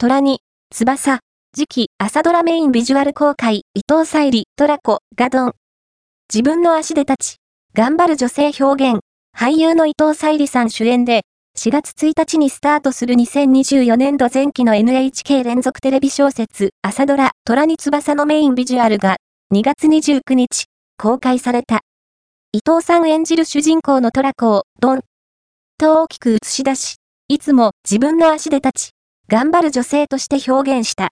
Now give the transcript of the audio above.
虎に、翼、次期朝ドラメインビジュアル公開、伊藤沙莉、トラコ、ガドン。自分の足で立ち、頑張る女性表現、俳優の伊藤沙莉さん主演で、4月1日にスタートする2024年度前期の NHK 連続テレビ小説、朝ドラ、虎に翼のメインビジュアルが、2月29日、公開された。伊藤さん演じる主人公のトラコを、ドン、と大きく映し出し、いつも自分の足で立ち、頑張る女性として表現した。